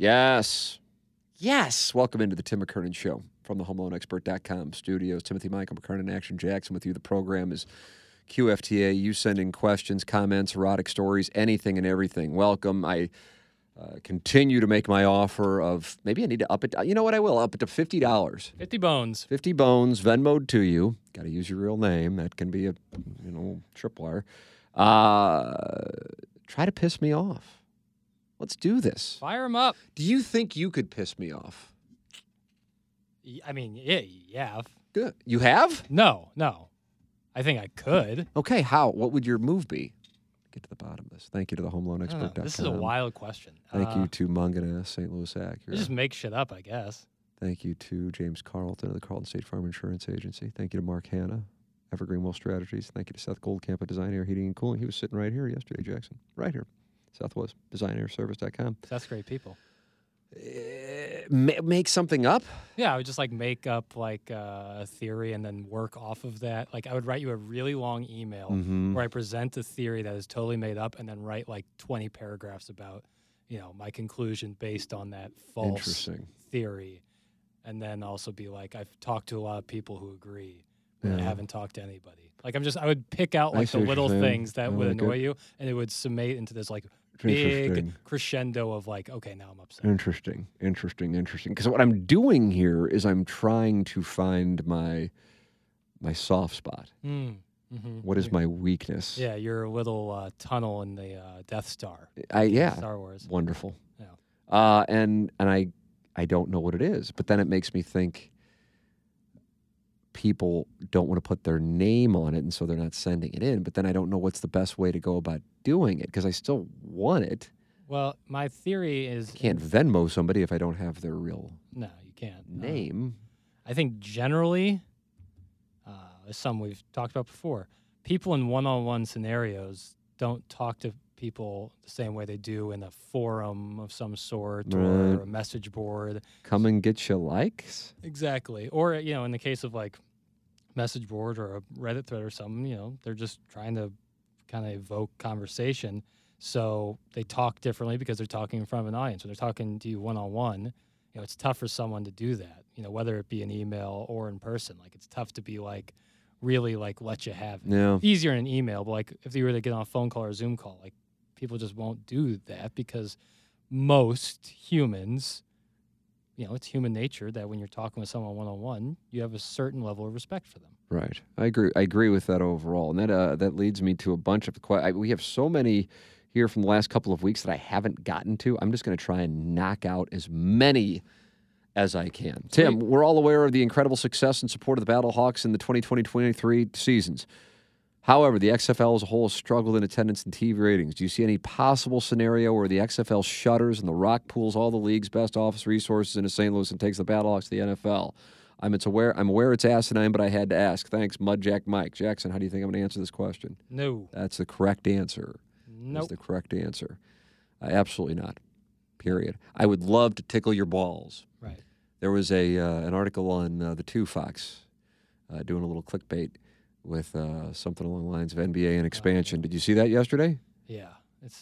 Yes. Yes. Welcome into the Tim McKernan Show from the HomeLoanExpert.com studios. Timothy Michael McKernan, Action Jackson with you. The program is QFTA. You sending questions, comments, erotic stories, anything and everything. Welcome. I uh, continue to make my offer of maybe I need to up it. You know what? I will up it to fifty dollars. 50 bones. Fifty bones, Venmoed to you. Got to use your real name. That can be a you know tripwire. Uh, try to piss me off. Let's do this. Fire them up. Do you think you could piss me off? I mean, yeah, yeah. Good. You have? No, no. I think I could. Okay. How? What would your move be? Get to the bottom of this. Thank you to the I don't know. This is a wild question. Thank Uh, you to Mungenast, St. Louis Acura. just make shit up, I guess. Thank you to James Carlton of the Carlton State Farm Insurance Agency. Thank you to Mark Hannah, Evergreen Wealth Strategies. Thank you to Seth Goldcamp at Design Aire Heating and Cooling. He was sitting right here yesterday, Jackson. Right here. Southwest DesignAireService.com. That's great people. Uh, make something up? Yeah, I would just like make up like uh, a theory and then work off of that. Like I would write you a really long email Mhm. where I present a theory that is totally made up and then write like 20 paragraphs about, you know, my conclusion based on that false theory. And then also be like, I've talked to a lot of people who agree, but I haven't talked to anybody. Like I'm just, I would pick out like the little things that I would like it. annoy you, and it would summate into this like big crescendo of like, okay, now I'm upset. Interesting, interesting, interesting. Because what I'm doing here is I'm trying to find my my soft spot. Mm. hmm What is my weakness? Yeah, your little uh, tunnel in the uh, Death Star. I yeah, Star Wars. wonderful. Yeah. Uh, and and I I don't know what it is, but then it makes me think people don't want to put their name on it, and so they're not sending it in. But then I don't know what's the best way to go about doing it because I still want it. Well, my theory is You Can't Venmo somebody if I don't have their real no, you can't. Uh, name. I think generally, uh, as some we've talked about before, people in one-on-one scenarios don't talk to people the same way they do in a forum of some sort or a message board. Come and get your likes. Exactly. Or you know, in the case of like message board or a Reddit thread or something, you know, they're just trying to kind of evoke conversation. So they talk differently because they're talking in front of an audience. When they're talking to you one on one, you know, it's tough for someone to do that. You know, whether it be an email or in person. Like it's tough to be like really like let you have it. Yeah. Easier in an email, but like if you were to get on a phone call or a Zoom call, like people just won't do that because most humans you know, it's human nature that when you're talking with someone one on one, you have a certain level of respect for them. Right. I agree. I agree with that overall, and that uh, that leads me to a bunch of que- I, we have so many here from the last couple of weeks that I haven't gotten to. I'm just going to try and knock out as many as I can. Tim, we're all aware of the incredible success and support of the Battlehawks in the 2020-23 seasons. However, the XFL as a whole has struggled in attendance and TV ratings. Do you see any possible scenario where the XFL shutters and the Rock pools all the league's best office resources into St. Louis and takes the Battlehawks to the NFL? I'm it's aware I'm aware it's asinine, but I had to ask. Thanks, Mudjack Mike Jackson. How do you think I'm going to answer this question? No, That's the correct answer. nope. That's the correct answer. Uh, absolutely not. Period. I would love to tickle your balls. Right. There was a uh, an article on uh, the Two Fox uh, doing a little clickbait with uh, something along the lines of NBA and expansion. Did you see that yesterday? Yeah, it's,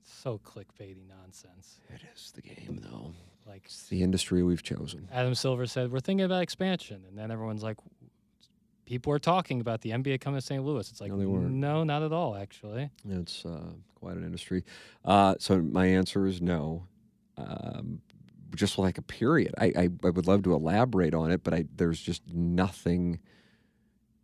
it's so clickbaity nonsense. It is the game, though. Like It's the industry we've chosen. Adam Silver said, we're thinking about expansion, and then everyone's like, people are talking about the NBA coming to St. Louis. It's like, No, they weren't. no, not at all, actually. It's uh, quite an industry. Uh, so my answer is no. Um, just like a period. I, I, I would love to elaborate on it, but I, there's just nothing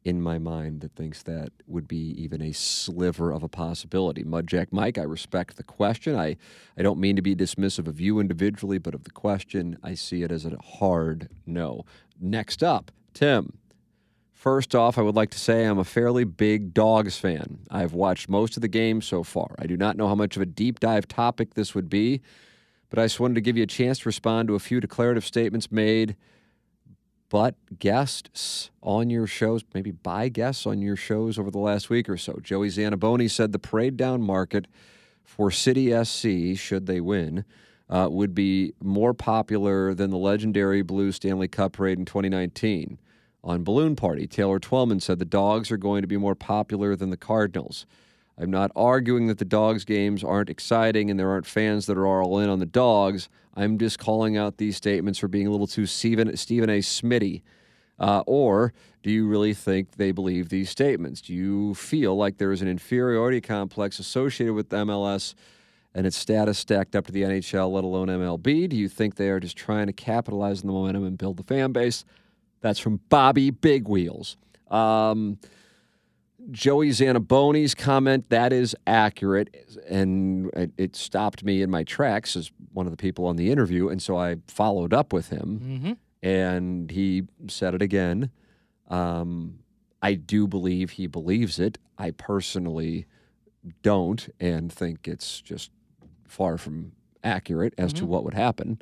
in my mind that thinks that would be even a sliver of a possibility. Mudjack Mike, I respect the question. I, I don't mean to be dismissive of you individually, but of the question, I see it as a hard no. Next up, Tim. First off, I would like to say I'm a fairly big Dogs fan. I've watched most of the games so far. I do not know how much of a deep dive topic this would be, But I just wanted to give you a chance to respond to a few declarative statements made but guests on your shows, maybe by guests on your shows over the last week or so. Joey Zanaboni said the parade down market for City SC, should they win, uh, would be more popular than the legendary Blue Stanley Cup parade in 2019. On Balloon Party, Taylor Twellman said the dogs are going to be more popular than the Cardinals. I'm not arguing that the dogs games aren't exciting and there aren't fans that are all in on the dogs. I'm just calling out these statements for being a little too Stephen, Stephen A. Smitty. Uh, or do you really think they believe these statements? Do you feel like there is an inferiority complex associated with MLS and its status stacked up to the NHL, let alone MLB? Do you think they are just trying to capitalize on the momentum and build the fan base? That's from Bobby Big Wheels. Um, Joey Zanaboni's comment, that is accurate. And it, stopped me in my tracks as one of the people on the interview. And so I followed up with him, mm-hmm. and he said it again. Um, I do believe he believes it. I personally don't and think it's just far from accurate as mm-hmm. to what would happen.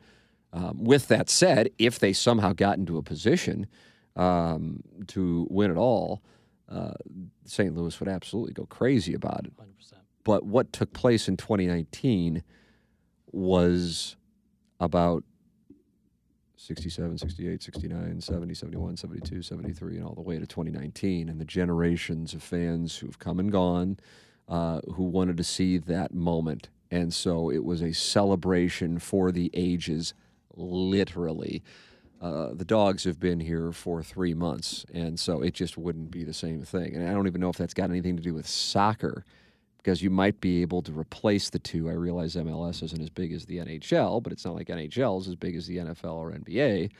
Um, with that said, if they somehow got into a position um, to win it all, uh, St. Louis would absolutely go crazy about it. 100%. But what took place in 2019 was about 67, 68, 69, 70, 71, 72, 73, and all the way to 2019, and the generations of fans who've come and gone uh, who wanted to see that moment. And so it was a celebration for the ages, literally. Uh, the dogs have been here for three months, and so it just wouldn't be the same thing. And I don't even know if that's got anything to do with soccer, because you might be able to replace the two. I realize MLS isn't as big as the NHL, but it's not like NHL is as big as the NFL or NBA,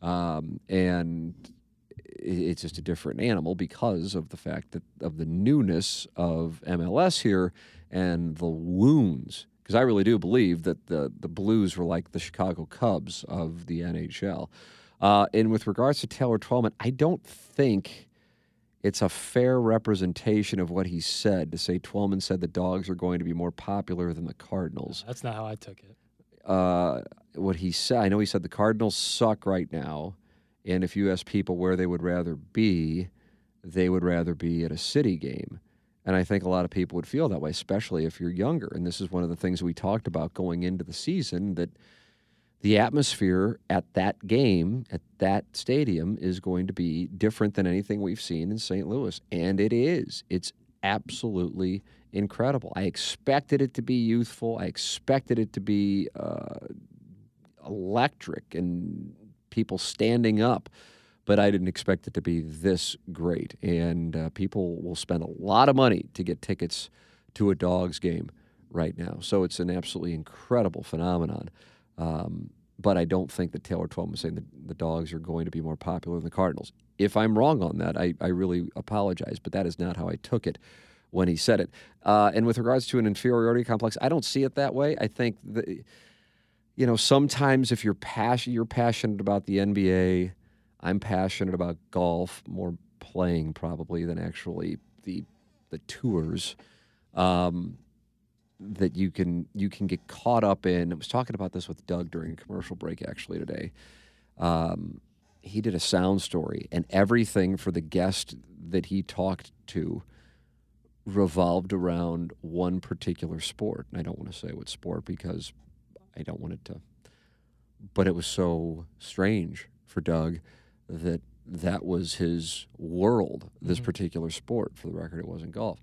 um, and it's just a different animal because of the fact that of the newness of MLS here and the wounds because I really do believe that the the Blues were like the Chicago Cubs of the NHL. Uh, and with regards to Taylor Twellman, I don't think it's a fair representation of what he said to say Twellman said the dogs are going to be more popular than the Cardinals. That's not how I took it. Uh, what he said, I know he said the Cardinals suck right now, and if you ask people where they would rather be, they would rather be at a city game. And I think a lot of people would feel that way, especially if you're younger. And this is one of the things we talked about going into the season that the atmosphere at that game, at that stadium, is going to be different than anything we've seen in St. Louis. And it is. It's absolutely incredible. I expected it to be youthful, I expected it to be uh, electric and people standing up but I didn't expect it to be this great. And uh, people will spend a lot of money to get tickets to a Dogs game right now. So it's an absolutely incredible phenomenon. Um, but I don't think that Taylor Twellman was saying that the Dogs are going to be more popular than the Cardinals. If I'm wrong on that, I, I really apologize, but that is not how I took it when he said it. Uh, and with regards to an inferiority complex, I don't see it that way. I think that, you know, sometimes if you're you're passionate about the NBA, I'm passionate about golf, more playing probably than actually the the tours. Um, that you can you can get caught up in. I was talking about this with Doug during a commercial break actually today. Um, he did a sound story, and everything for the guest that he talked to revolved around one particular sport. And I don't want to say what sport because I don't want it to. But it was so strange for Doug that that was his world, this mm-hmm. particular sport. For the record, it wasn't golf.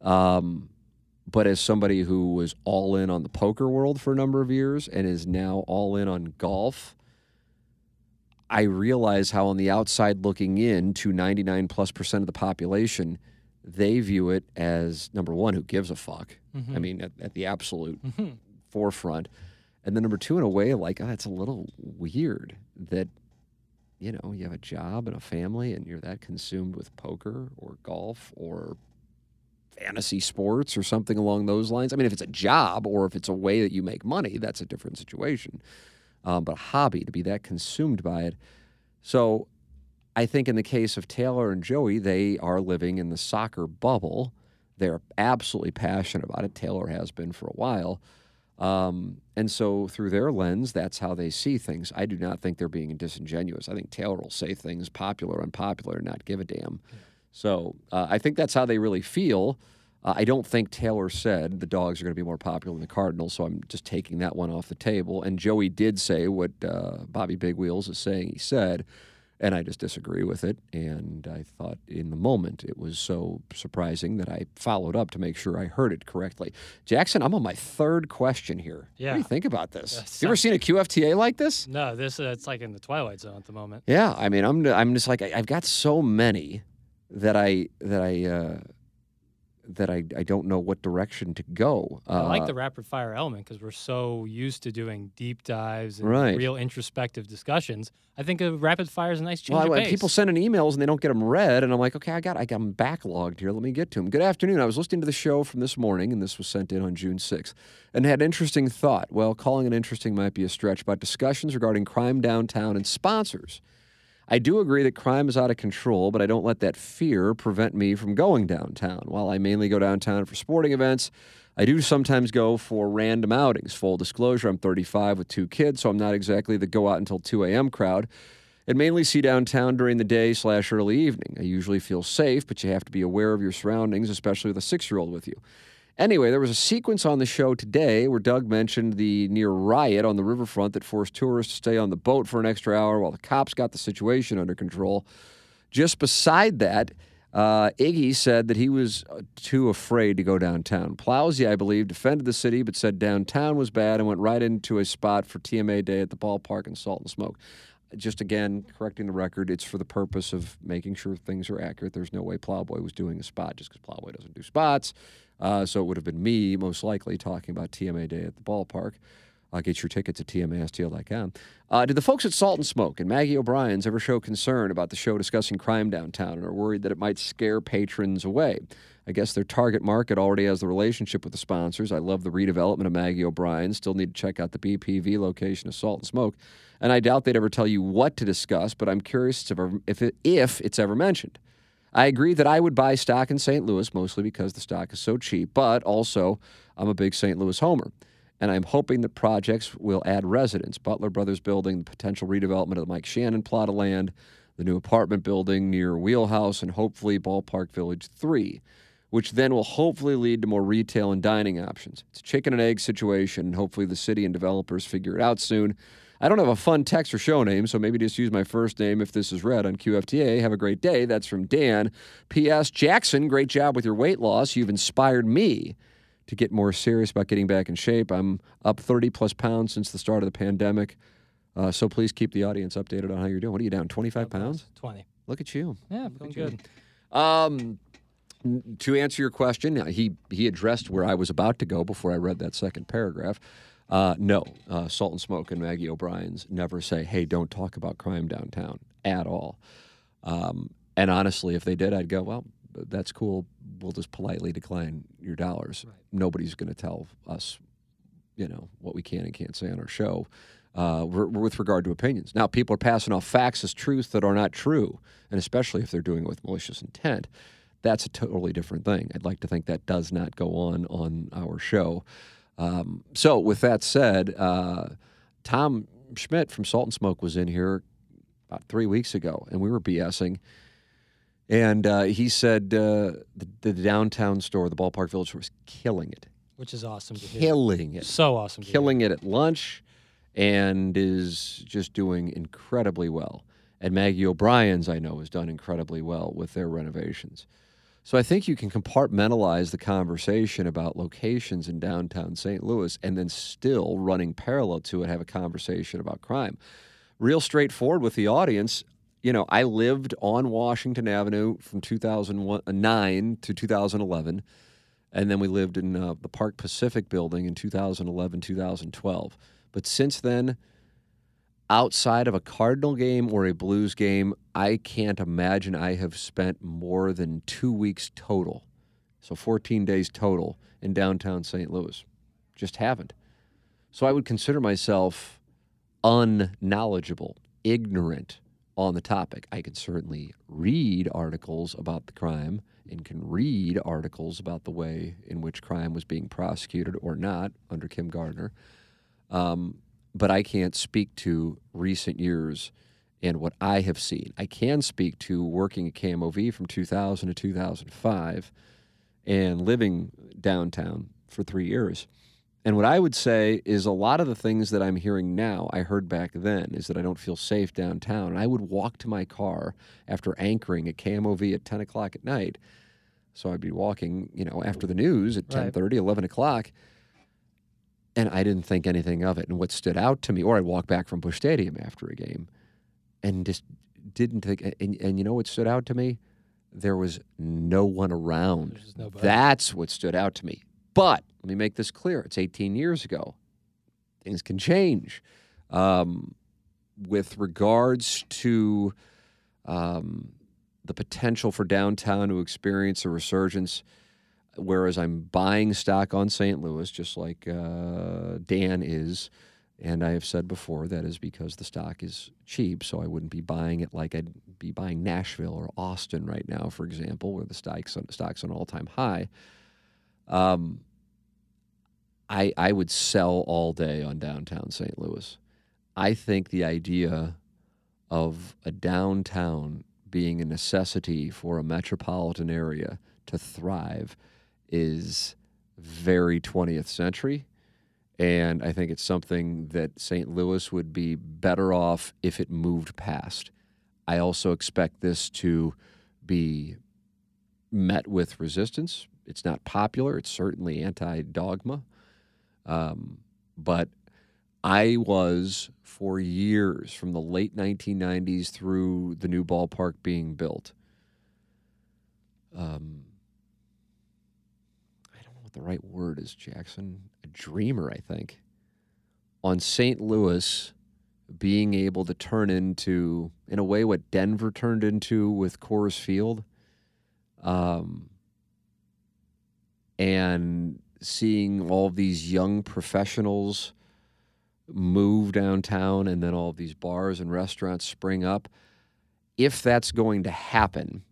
Um, but as somebody who was all in on the poker world for a number of years and is now all in on golf, I realize how on the outside looking in to 99 plus percent of the population, they view it as number one, who gives a fuck? Mm-hmm. I mean, at, at the absolute mm-hmm. forefront. And then number two, in a way, like, oh, it's a little weird that you know, you have a job and a family and you're that consumed with poker or golf or fantasy sports or something along those lines. I mean, if it's a job or if it's a way that you make money, that's a different situation. Um, but a hobby, to be that consumed by it. So I think in the case of Taylor and Joey, they are living in the soccer bubble. They're absolutely passionate about it. Taylor has been for a while. Um, and so, through their lens, that's how they see things. I do not think they're being disingenuous. I think Taylor will say things popular, unpopular, and not give a damn. So, uh, I think that's how they really feel. Uh, I don't think Taylor said the dogs are going to be more popular than the Cardinals, so I'm just taking that one off the table. And Joey did say what uh, Bobby Big Wheels is saying he said, and I just disagree with it. And I thought in the moment it was so surprising that I followed up to make sure I heard it correctly. Jackson, I'm on my third question here. What do Yeah. you think about this? That you ever seen a QFTA like this? No, this uh, it's like in the twilight zone at the moment. Yeah, I mean, I'm I'm just like I, I've got so many that I that I uh, that I, I don't know what direction to go. I like Uh, the rapid fire element because we're so used to doing deep dives and Right. real introspective discussions. I think a rapid fire is a nice change Well, of I- pace. people sending emails and they don't get them read, and I'm like, okay, I got, I got them backlogged here. Let me get to them. Good afternoon. I was listening to the show from this morning, and this was sent in on June 6th, and had an interesting thought. Well, calling it interesting might be a stretch, but discussions regarding crime downtown and sponsors. I do agree that crime is out of control, but I don't let that fear prevent me from going downtown. While I mainly go downtown for sporting events, I do sometimes go for random outings. Full disclosure, I'm 35 with two kids, so I'm not exactly the go out until 2 a.m. crowd and mainly see downtown during the day slash early evening. I usually feel safe, but you have to be aware of your surroundings, especially with a six year old with you. Anyway, there was a sequence on the show today where Doug mentioned the near riot on the riverfront that forced tourists to stay on the boat for an extra hour while the cops got the situation under control. Just beside that, uh, Iggy said that he was uh, too afraid to go downtown. Plowsy, I believe, defended the city but said downtown was bad and went right into a spot for TMA Day at the ballpark and Salt and Smoke. Just again, correcting the record, it's for the purpose of making sure things are accurate. There's no way Plowboy was doing a spot just because Plowboy doesn't do spots. Uh, so it would have been me, most likely, talking about TMA Day at the ballpark. Uh, get your tickets at tmastl.com. Uh, did the folks at Salt and Smoke and Maggie O'Brien's ever show concern about the show discussing crime downtown and are worried that it might scare patrons away? I guess their target market already has the relationship with the sponsors. I love the redevelopment of Maggie O'Brien. Still need to check out the BPV location of Salt and Smoke. And I doubt they'd ever tell you what to discuss, but I'm curious if, if, it, if it's ever mentioned. I agree that I would buy stock in St. Louis mostly because the stock is so cheap, but also I'm a big St. Louis homer. And I'm hoping that projects will add residents. Butler Brothers building, the potential redevelopment of the Mike Shannon plot of land, the new apartment building near Wheelhouse, and hopefully Ballpark Village 3, which then will hopefully lead to more retail and dining options. It's a chicken and egg situation, and hopefully the city and developers figure it out soon. I don't have a fun text or show name, so maybe just use my first name if this is read on QFTA. Have a great day. That's from Dan. P.S. Jackson, great job with your weight loss. You've inspired me to get more serious about getting back in shape. I'm up 30 plus pounds since the start of the pandemic. Uh, so please keep the audience updated on how you're doing. What are you down? 25 pounds? Twenty. Look at you. Yeah, Look feeling at good. Um, to answer your question, he he addressed where I was about to go before I read that second paragraph. Uh, no, uh, Salt and Smoke and Maggie O'Brien's never say, "Hey, don't talk about crime downtown" at all. Um, and honestly, if they did, I'd go, "Well, that's cool. We'll just politely decline your dollars. Nobody's going to tell us, you know, what we can and can't say on our show." Uh, r- with regard to opinions. Now, people are passing off facts as truth that are not true, and especially if they're doing it with malicious intent that's a totally different thing. I'd like to think that does not go on on our show. Um, so, with that said, uh, Tom Schmidt from Salt and Smoke was in here about three weeks ago, and we were BSing. And uh, he said uh, the, the downtown store, the Ballpark Village store, was killing it, Which is awesome to hear. killing it, So awesome. To hear. killing it at lunch, and is just doing incredibly well. And Maggie O'Brien's, I know, has done incredibly well with their renovations. So I think you can compartmentalize the conversation about locations in downtown St. Louis and then still running parallel to it have a conversation about crime. Real straightforward with the audience. You know, I lived on Washington Avenue from 2009 to 2011, and then we lived in uh, the Park Pacific building in 2011, 2012. But since then, outside of a Cardinal game or a Blues game, I can't imagine I have spent more than two weeks total. So 14 days total in downtown St. Louis. Just haven't. So I would consider myself unknowledgeable, ignorant on the topic. I can certainly read articles about the crime and can read articles about the way in which crime was being prosecuted or not under Kim Gardner. Um, but I can't speak to recent years and what I have seen. I can speak to working at KMOV from 2000 to 2005 and living downtown for three years. And what I would say is a lot of the things that I'm hearing now, I heard back then, is that I don't feel safe downtown. And I would walk to my car after anchoring at KMOV at 10 o'clock at night. So I'd be walking, you know, after the news at Right. 10:30, 11 o'clock, and I didn't think anything of it. And what stood out to me, or I'd walk back from Busch Stadium after a game, and just didn't think. And, and you know what stood out to me? There was no one around. There's just nobody. That's what stood out to me. But let me make this clear: it's 18 years ago. Things can change. Um, with regards to um, the potential for downtown to experience a resurgence, whereas I'm buying stock on St. Louis, just like uh, Dan is, and I have said before that is because the stock is cheap, so I wouldn't be buying it like I'd be buying Nashville or Austin right now, for example, where the stock's on, stock's on all time high. Um, I I would sell all day on downtown St. Louis. I think the idea of a downtown being a necessity for a metropolitan area to thrive is very 20th century. And I think it's something that St. Louis would be better off if it moved past. I also expect this to be met with resistance. It's not popular, it's certainly anti dogma. Um, but I was for years, from the late 1990s through the new ballpark being built. Um, what the right word is, Jackson. A dreamer, I think. On St. Louis being able to turn into, in a way, what Denver turned into with Coors Field. Um, and seeing all these young professionals move downtown and then all these bars and restaurants spring up. If that's going to happen,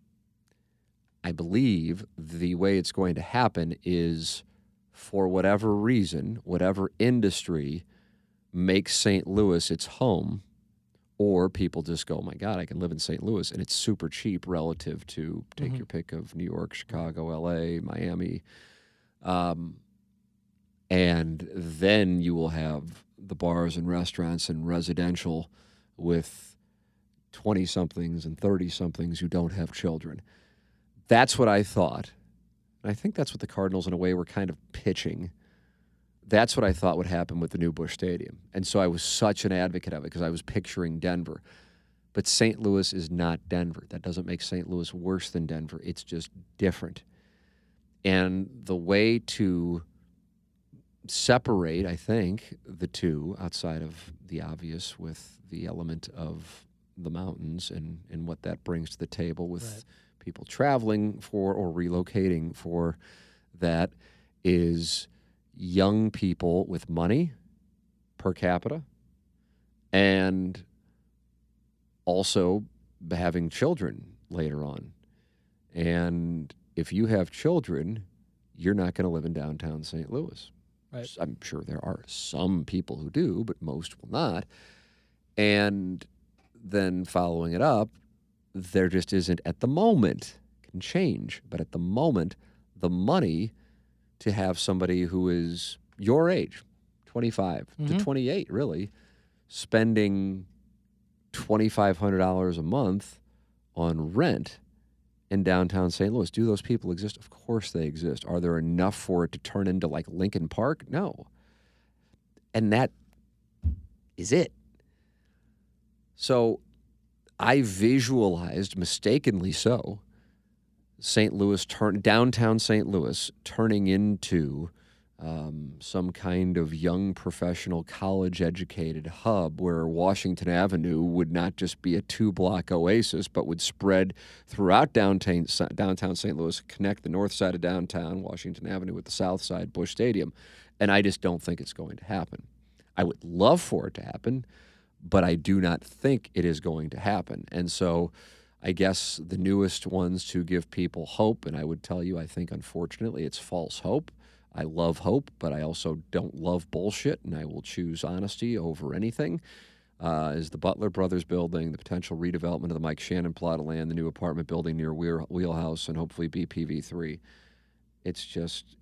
I believe the way it's going to happen is for whatever reason, whatever industry makes St. Louis its home, or people just go, oh my God, I can live in St. Louis and it's super cheap relative to take Mhm. your pick of New York, Chicago, LA, Miami. Um, and then you will have the bars and restaurants and residential with 20 somethings and 30 somethings who don't have children. That's what I thought. And I think that's what the Cardinals, in a way, were kind of pitching. That's what I thought would happen with the new Busch Stadium. And so I was such an advocate of it because I was picturing Denver. But St. Louis is not Denver. That doesn't make St. Louis worse than Denver. It's just different. And the way to separate, I think, the two outside of the obvious with the element of the mountains and, and what that brings to the table with Right. People traveling for or relocating for that is young people with money per capita and also having children later on. And if you have children, you're not going to live in downtown St. Louis. Right. I'm sure there are some people who do, but most will not. And then following it up, there just isn't at the moment, can change, but at the moment, the money to have somebody who is your age, 25 to Mhm. 28, really, spending $2,500 a month on rent in downtown St. Louis. Do those people exist? Of course they exist. Are there enough for it to turn into like Lincoln Park? No. And that is it. So I visualized, mistakenly so, St. Louis turn downtown St. Louis turning into um, some kind of young professional college educated hub where Washington Avenue would not just be a two block oasis, but would spread throughout downtown, downtown St. Louis, connect the north side of downtown Washington Avenue with the south side, Busch Stadium. And I just don't think it's going to happen. I would love for it to happen, but I do not think it is going to happen. And so I guess the newest ones to give people hope, and I would tell you, I think unfortunately it's false hope. I love hope, but I also don't love bullshit, and I will choose honesty over anything. Uh, is the Butler Brothers building, the potential redevelopment of the Mike Shannon plot of land, the new apartment building near Wheelhouse, and hopefully BPV3. It's just,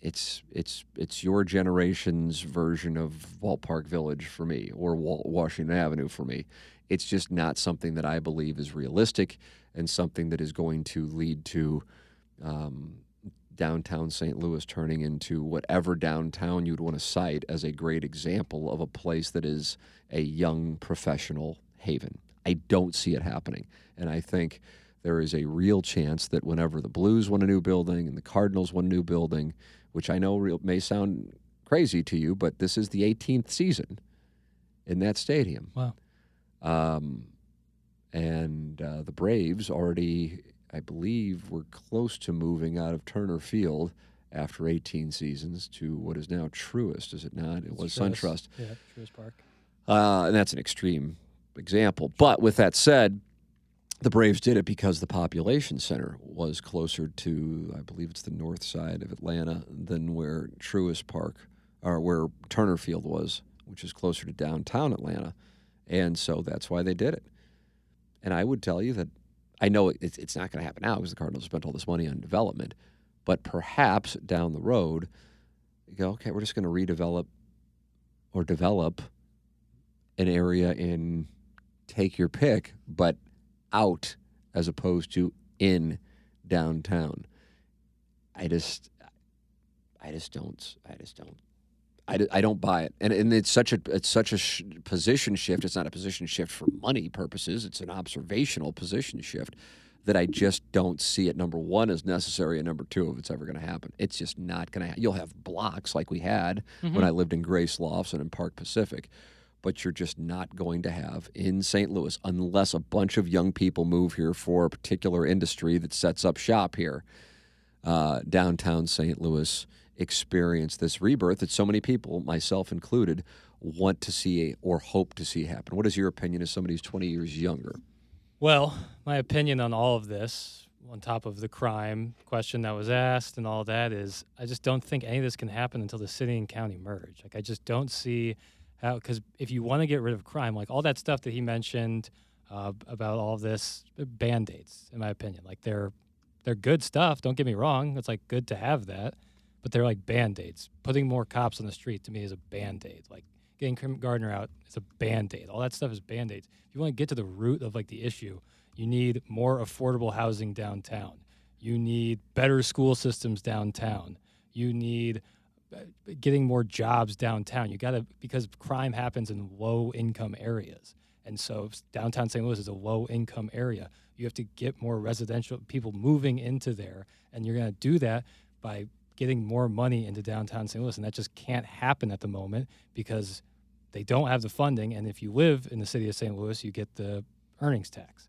it's it's it's your generation's version of Walt Park Village for me, or Walt Washington Avenue for me. It's just not something that I believe is realistic, and something that is going to lead to um, downtown St. Louis turning into whatever downtown you'd want to cite as a great example of a place that is a young professional haven. I don't see it happening, and I think there is a real chance that whenever the Blues want a new building and the Cardinals want a new building, which I know real, may sound crazy to you, but this is the 18th season in that stadium. Wow. Um, and uh, the Braves already, I believe, were close to moving out of Turner Field after 18 seasons to what is now Truist, is it not? It was Truist. SunTrust. Yeah, Truist Park. Uh, and that's an extreme example. But with that said, the Braves did it because the population center was closer to, I believe it's the north side of Atlanta than where Truist Park or where Turner Field was, which is closer to downtown Atlanta. And so that's why they did it. And I would tell you that I know it's, it's not going to happen now because the Cardinals spent all this money on development, but perhaps down the road, you go, okay, we're just going to redevelop or develop an area in take your pick, but out as opposed to in downtown. I just, I just don't, I just don't, I, I don't buy it. And and it's such a it's such a sh- position shift. It's not a position shift for money purposes. It's an observational position shift that I just don't see it. Number one is necessary, and number two, if it's ever going to happen, it's just not going to. Ha- You'll have blocks like we had mm-hmm. when I lived in Grace Lofts and in Park Pacific but you're just not going to have in St. Louis unless a bunch of young people move here for a particular industry that sets up shop here. Uh, downtown St. Louis experience this rebirth that so many people, myself included, want to see or hope to see happen. What is your opinion as somebody who's 20 years younger? Well, my opinion on all of this, on top of the crime question that was asked and all that, is I just don't think any of this can happen until the city and county merge. Like, I just don't see how, because if you want to get rid of crime, like all that stuff that he mentioned uh, about all this, band aids, in my opinion. Like, they're they're good stuff. Don't get me wrong. It's like good to have that, but they're like band aids. Putting more cops on the street to me is a band aid. Like getting Kim Gardner out is a band aid. All that stuff is band aids. If you want to get to the root of like the issue, you need more affordable housing downtown. You need better school systems downtown. You need uh, Uh, getting more jobs downtown. You got to because crime happens in low income areas. And so downtown St. Louis is a low income area. You have to get more residential people moving into there. And you're going to do that by getting more money into downtown St. Louis. And that just can't happen at the moment because they don't have the funding. And if you live in the city of St. Louis, you get the earnings tax.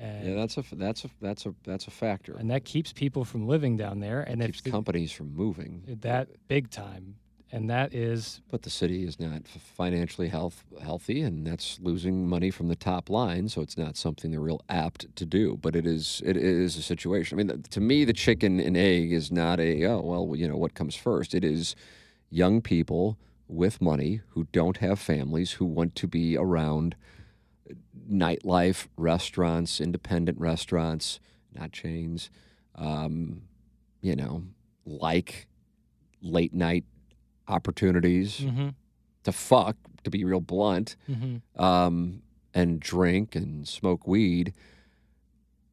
And, Yeah, that's a that's a that's a that's a factor. and that keeps people from living down there. And it keeps companies from moving. Uh, that big time. And that is But the city is not financially health, healthy, and that's losing money from the top line. So it's not something they're real apt to do. But it is it is a situation. I mean, to me, the chicken and egg is not a oh well, you know what comes first. It is young people with money who don't have families who want to be around nightlife, restaurants, independent restaurants, not chains. Um, you know, like late night opportunities mm-hmm, to fuck, to be real blunt, mm-hmm. um, and drink and smoke weed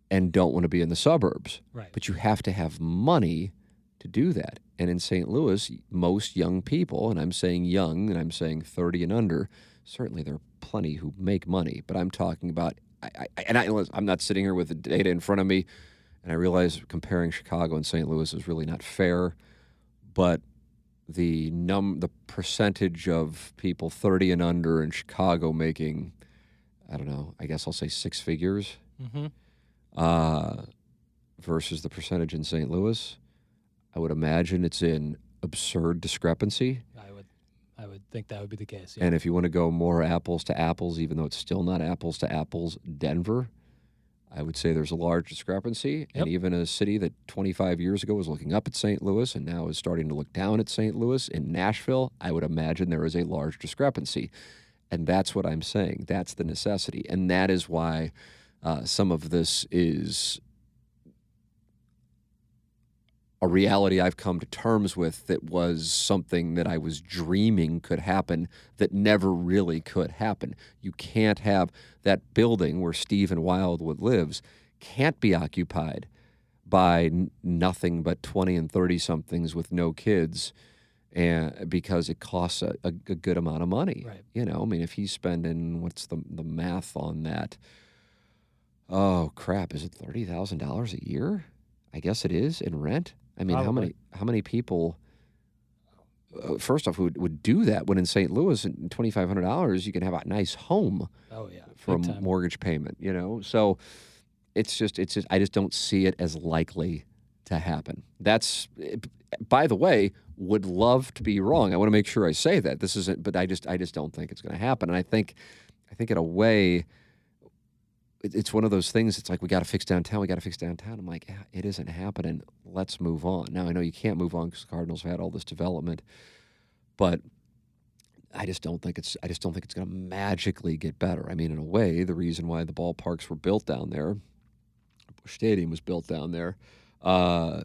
and don't want to be in the suburbs. right. But you have to have money to do that. And in St. Louis, most young people, and I'm saying young and I'm saying 30 and under, certainly there are plenty who make money, but I'm talking about, I, I, and I, I'm not sitting here with the data in front of me, and I realize comparing Chicago and St. Louis is really not fair, but the num the percentage of people 30 and under in Chicago making, I don't know, I guess I'll say six figures mm-hmm. uh, versus the percentage in St. Louis, I would imagine it's in absurd discrepancy. I I would think that would be the case. Yeah. And if you want to go more apples to apples, even though it's still not apples to apples, Denver, I would say there's a large discrepancy. And even a city that 25 years ago was looking up at St. Louis and now is starting to look down at St. Louis, in Nashville, I would imagine there is a large discrepancy. And that's what I'm saying. That's the necessity. And that is why uh, some of this is a reality I've come to terms with that was something that I was dreaming could happen that never really could happen. You can't have that building where Stephen Wildwood lives can't be occupied by n- nothing but 20 and 30 somethings with no kids and because it costs a, a, a good amount of money. Right. You know, I mean if he's spending what's the the math on that? Oh crap, is it $30,000 a year? I guess it is in rent. I mean, how many how many people? Uh, first off, would would do that when in St. Louis, in twenty five hundred dollars, you can have a nice home oh yeah. for a time. mortgage payment. You know, so it's just it's just I just don't see it as likely to happen. That's by the way, would love to be wrong. I want to make sure I say that this isn't, but I just I just don't think it's going to happen. And I think I think in a way. It- It's one of those things. It's like we got to fix downtown. We got to fix downtown. I'm like, it isn't happening. Let's move on. Now I know you can't move on because the Cardinals have had all this development, but I just don't think it's I just don't think it's going to magically get better. I mean, in a way, the reason why the ballparks were built down there, Busch Stadium was built down there, uh,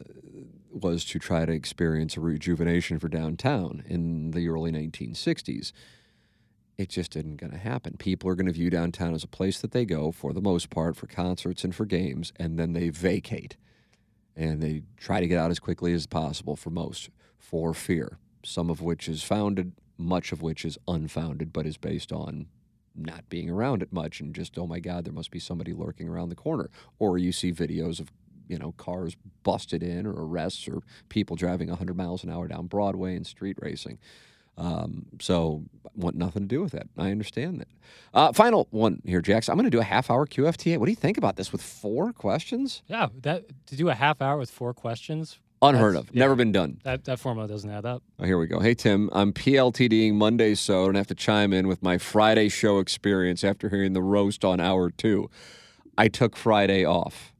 was to try to experience a rejuvenation for downtown in the early 1960s. It just isn't going to happen. People are going to view downtown as a place that they go for the most part for concerts and for games, and then they vacate and they try to get out as quickly as possible for most for fear, some of which is founded, much of which is unfounded, but is based on not being around it much and just, oh my God, there must be somebody lurking around the corner. Or you see videos of, you know, cars busted in or arrests or people driving 100 miles an hour down Broadway and street racing. Um, so want nothing to do with that. I understand that. Uh, final one here, Jax. I'm going to do a half hour QFTA. What do you think about this with four questions? Yeah, that to do a half hour with four questions, Unheard of. yeah. Never been done. that that formula doesn't add up. Oh, here we go. Hey, Tim, I'm PLTDing Monday, so I don't have to chime in with my Friday show experience after hearing the roast on hour two. I took Friday off.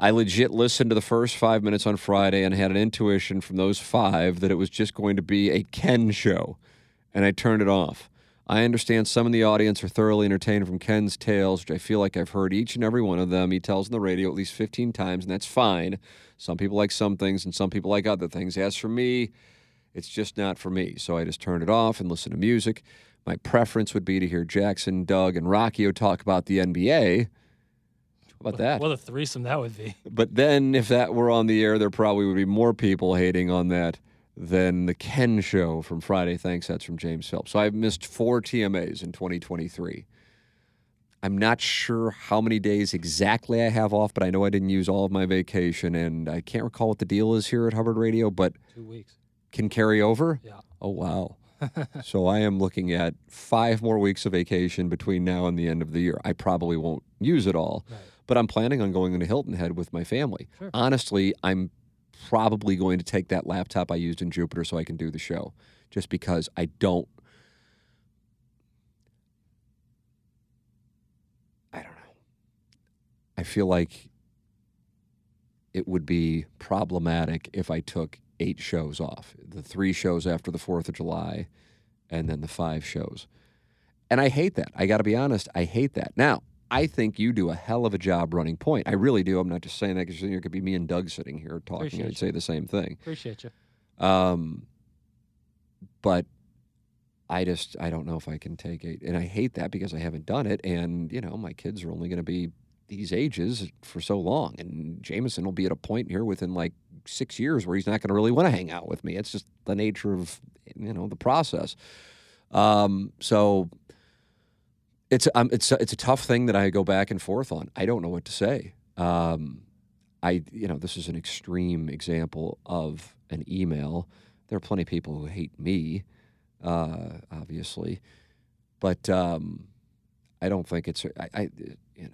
I legit listened to the first five minutes on Friday and had an intuition from those five that it was just going to be a Ken show, and I turned it off. I understand some in the audience are thoroughly entertained from Ken's tales, which I feel like I've heard each and every one of them. He tells on the radio at least 15 times, and that's fine. Some people like some things, and some people like other things. As for me, it's just not for me. So I just turned it off and listened to music. My preference would be to hear Jackson, Doug, and Rockio talk about the NBA. How about that? What a threesome that would be. But then, if that were on the air, there probably would be more people hating on that than the Ken show from Friday. Thanks, that's from James Phelps. So I've missed four TMAs in 2023. I'm not sure how many days exactly I have off, but I know I didn't use all of my vacation, and I can't recall what the deal is here at Hubbard Radio, but Two weeks. can carry over. Yeah. Oh wow. so I am looking at five more weeks of vacation between now and the end of the year. I probably won't use it all, Right. But I'm planning on going into Hilton Head with my family. Sure. Honestly, I'm probably going to take that laptop I used in Jupiter so I can do the show, just because I don't. I don't know. I feel like it would be problematic if I took eight shows off the three shows after the 4th of July, and then the five shows. And I hate that. I got to be honest. I hate that. Now, I think you do a hell of a job running point. I really do. I'm not just saying that because there could be me and Doug sitting here talking. Appreciate I'd you. say the same thing. Appreciate you. Um, but I just I don't know if I can take it, and I hate that because I haven't done it, and you know my kids are only going to be these ages for so long, and Jameson will be at a point here within like six years where he's not going to really want to hang out with me. It's just the nature of you know the process. Um, so it's um, it's it's a tough thing that I go back and forth on. I don't know what to say. Um, I you know this is an extreme example of an email. There are plenty of people who hate me, uh, obviously, but um, I don't think it's I, I you know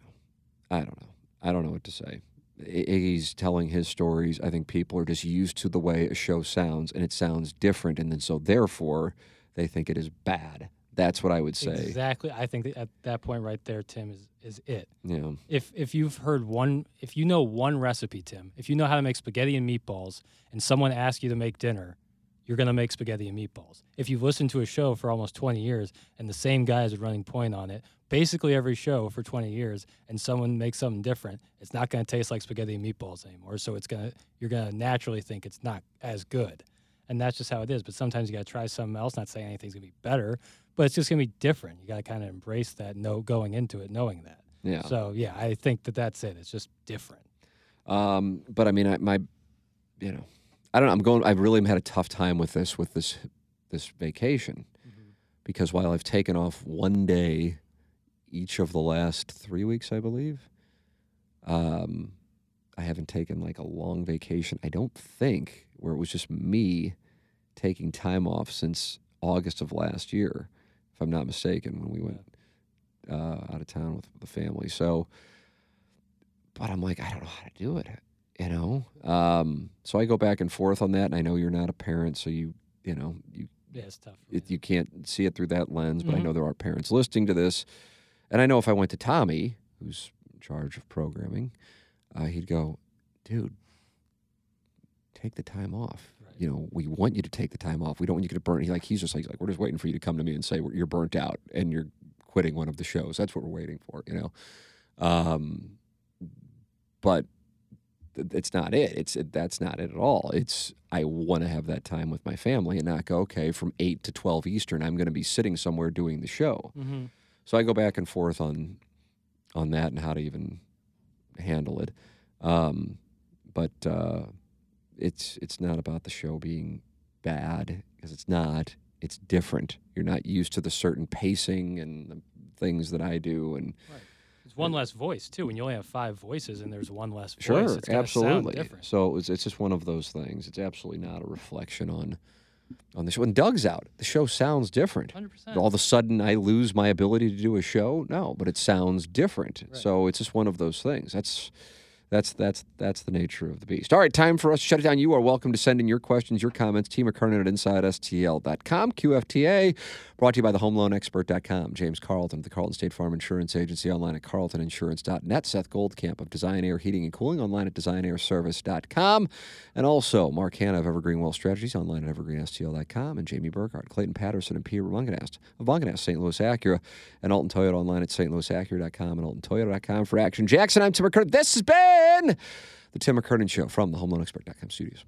I don't know I don't know what to say. Iggy's telling his stories. I think people are just used to the way a show sounds, and it sounds different, and then so therefore they think it is bad. That's what I would say. Exactly. I think that at that point right there, Tim is is it. Know, If if you've heard one, if you know one recipe, Tim, if you know how to make spaghetti and meatballs, and someone asks you to make dinner, you're gonna make spaghetti and meatballs. If you've listened to a show for almost 20 years and the same guys are running point on it, basically every show for 20 years, and someone makes something different, it's not gonna taste like spaghetti and meatballs anymore. So it's gonna you're gonna naturally think it's not as good. And that's just how it is. But sometimes you got to try something else. Not saying anything's gonna be better, but it's just gonna be different. You got to kind of embrace that. No, going into it, knowing that. yeah. So yeah, I think that that's it. It's just different. Um, but I mean, I, my, you know, I don't know. I'm going. I've really had a tough time with this with this this vacation because while I've taken off one day each of the last three weeks, I believe, um, I haven't taken like a long vacation. I don't think where it was just me taking time off since August of last year, if I'm not mistaken, when we went uh, out of town with the family. So, but I'm like, I don't know how to do it, you know. Um, so I go back and forth on that, and I know you're not a parent, so you, you know, you Yeah, it's tough. it, you can't see it through that lens. But I Mhm. know there are parents listening to this, and I know if I went to Tommy, who's in charge of programming, uh, he'd go, "Dude, take the time off. You know, we want you to take the time off. We don't want you to burn." He like he's just like, like we're just waiting for you to come to me and say you're burnt out and you're quitting one of the shows. That's what we're waiting for. You know, um, but th- it's not it. It's it, that's not it at all. It's I want to have that time with my family and not go okay from eight to twelve Eastern. I'm going to be sitting somewhere doing the show. hmm So I go back and forth on on that and how to even handle it. Um, but uh, it's it's not about the show being bad because it's not. It's different. You're not used to the certain pacing and the things that I do, and It's one less voice too. When you only have five voices and there's one less voice, Sure, it's absolutely. different. So it was, it's just one of those things. It's absolutely not a reflection on on the show. When Doug's out, the show sounds different. Hundred percent. All of a sudden, I lose my ability to do a show. No, but it sounds different. Right. So it's just one of those things. That's that's that's that's the nature of the beast. All right, time for us to shut it down. You are welcome to send in your questions, your comments. T McKernan at InsideSTL.com. QFTA brought to you by the HomeLoanExpert.com. James Carlton of the Carlton State Farm Insurance Agency online at CarltonInsurance.net. Seth Goldcamp of Design Aire Heating and Cooling online at DesignAireService.com. And also Mark Hannah of Evergreen Wealth Strategies online at EvergreenSTL.com. And Jamie Burkhardt, Clayton Patterson, and Peter Mungenast of Mungenast St. Louis Acura. And Alton Toyota online at stlouisacura.com and AltonToyota.com for action. Jackson, I'm Tim McKernan. This has been the Tim McKernan Show from the HomeLoanExpert.com studios.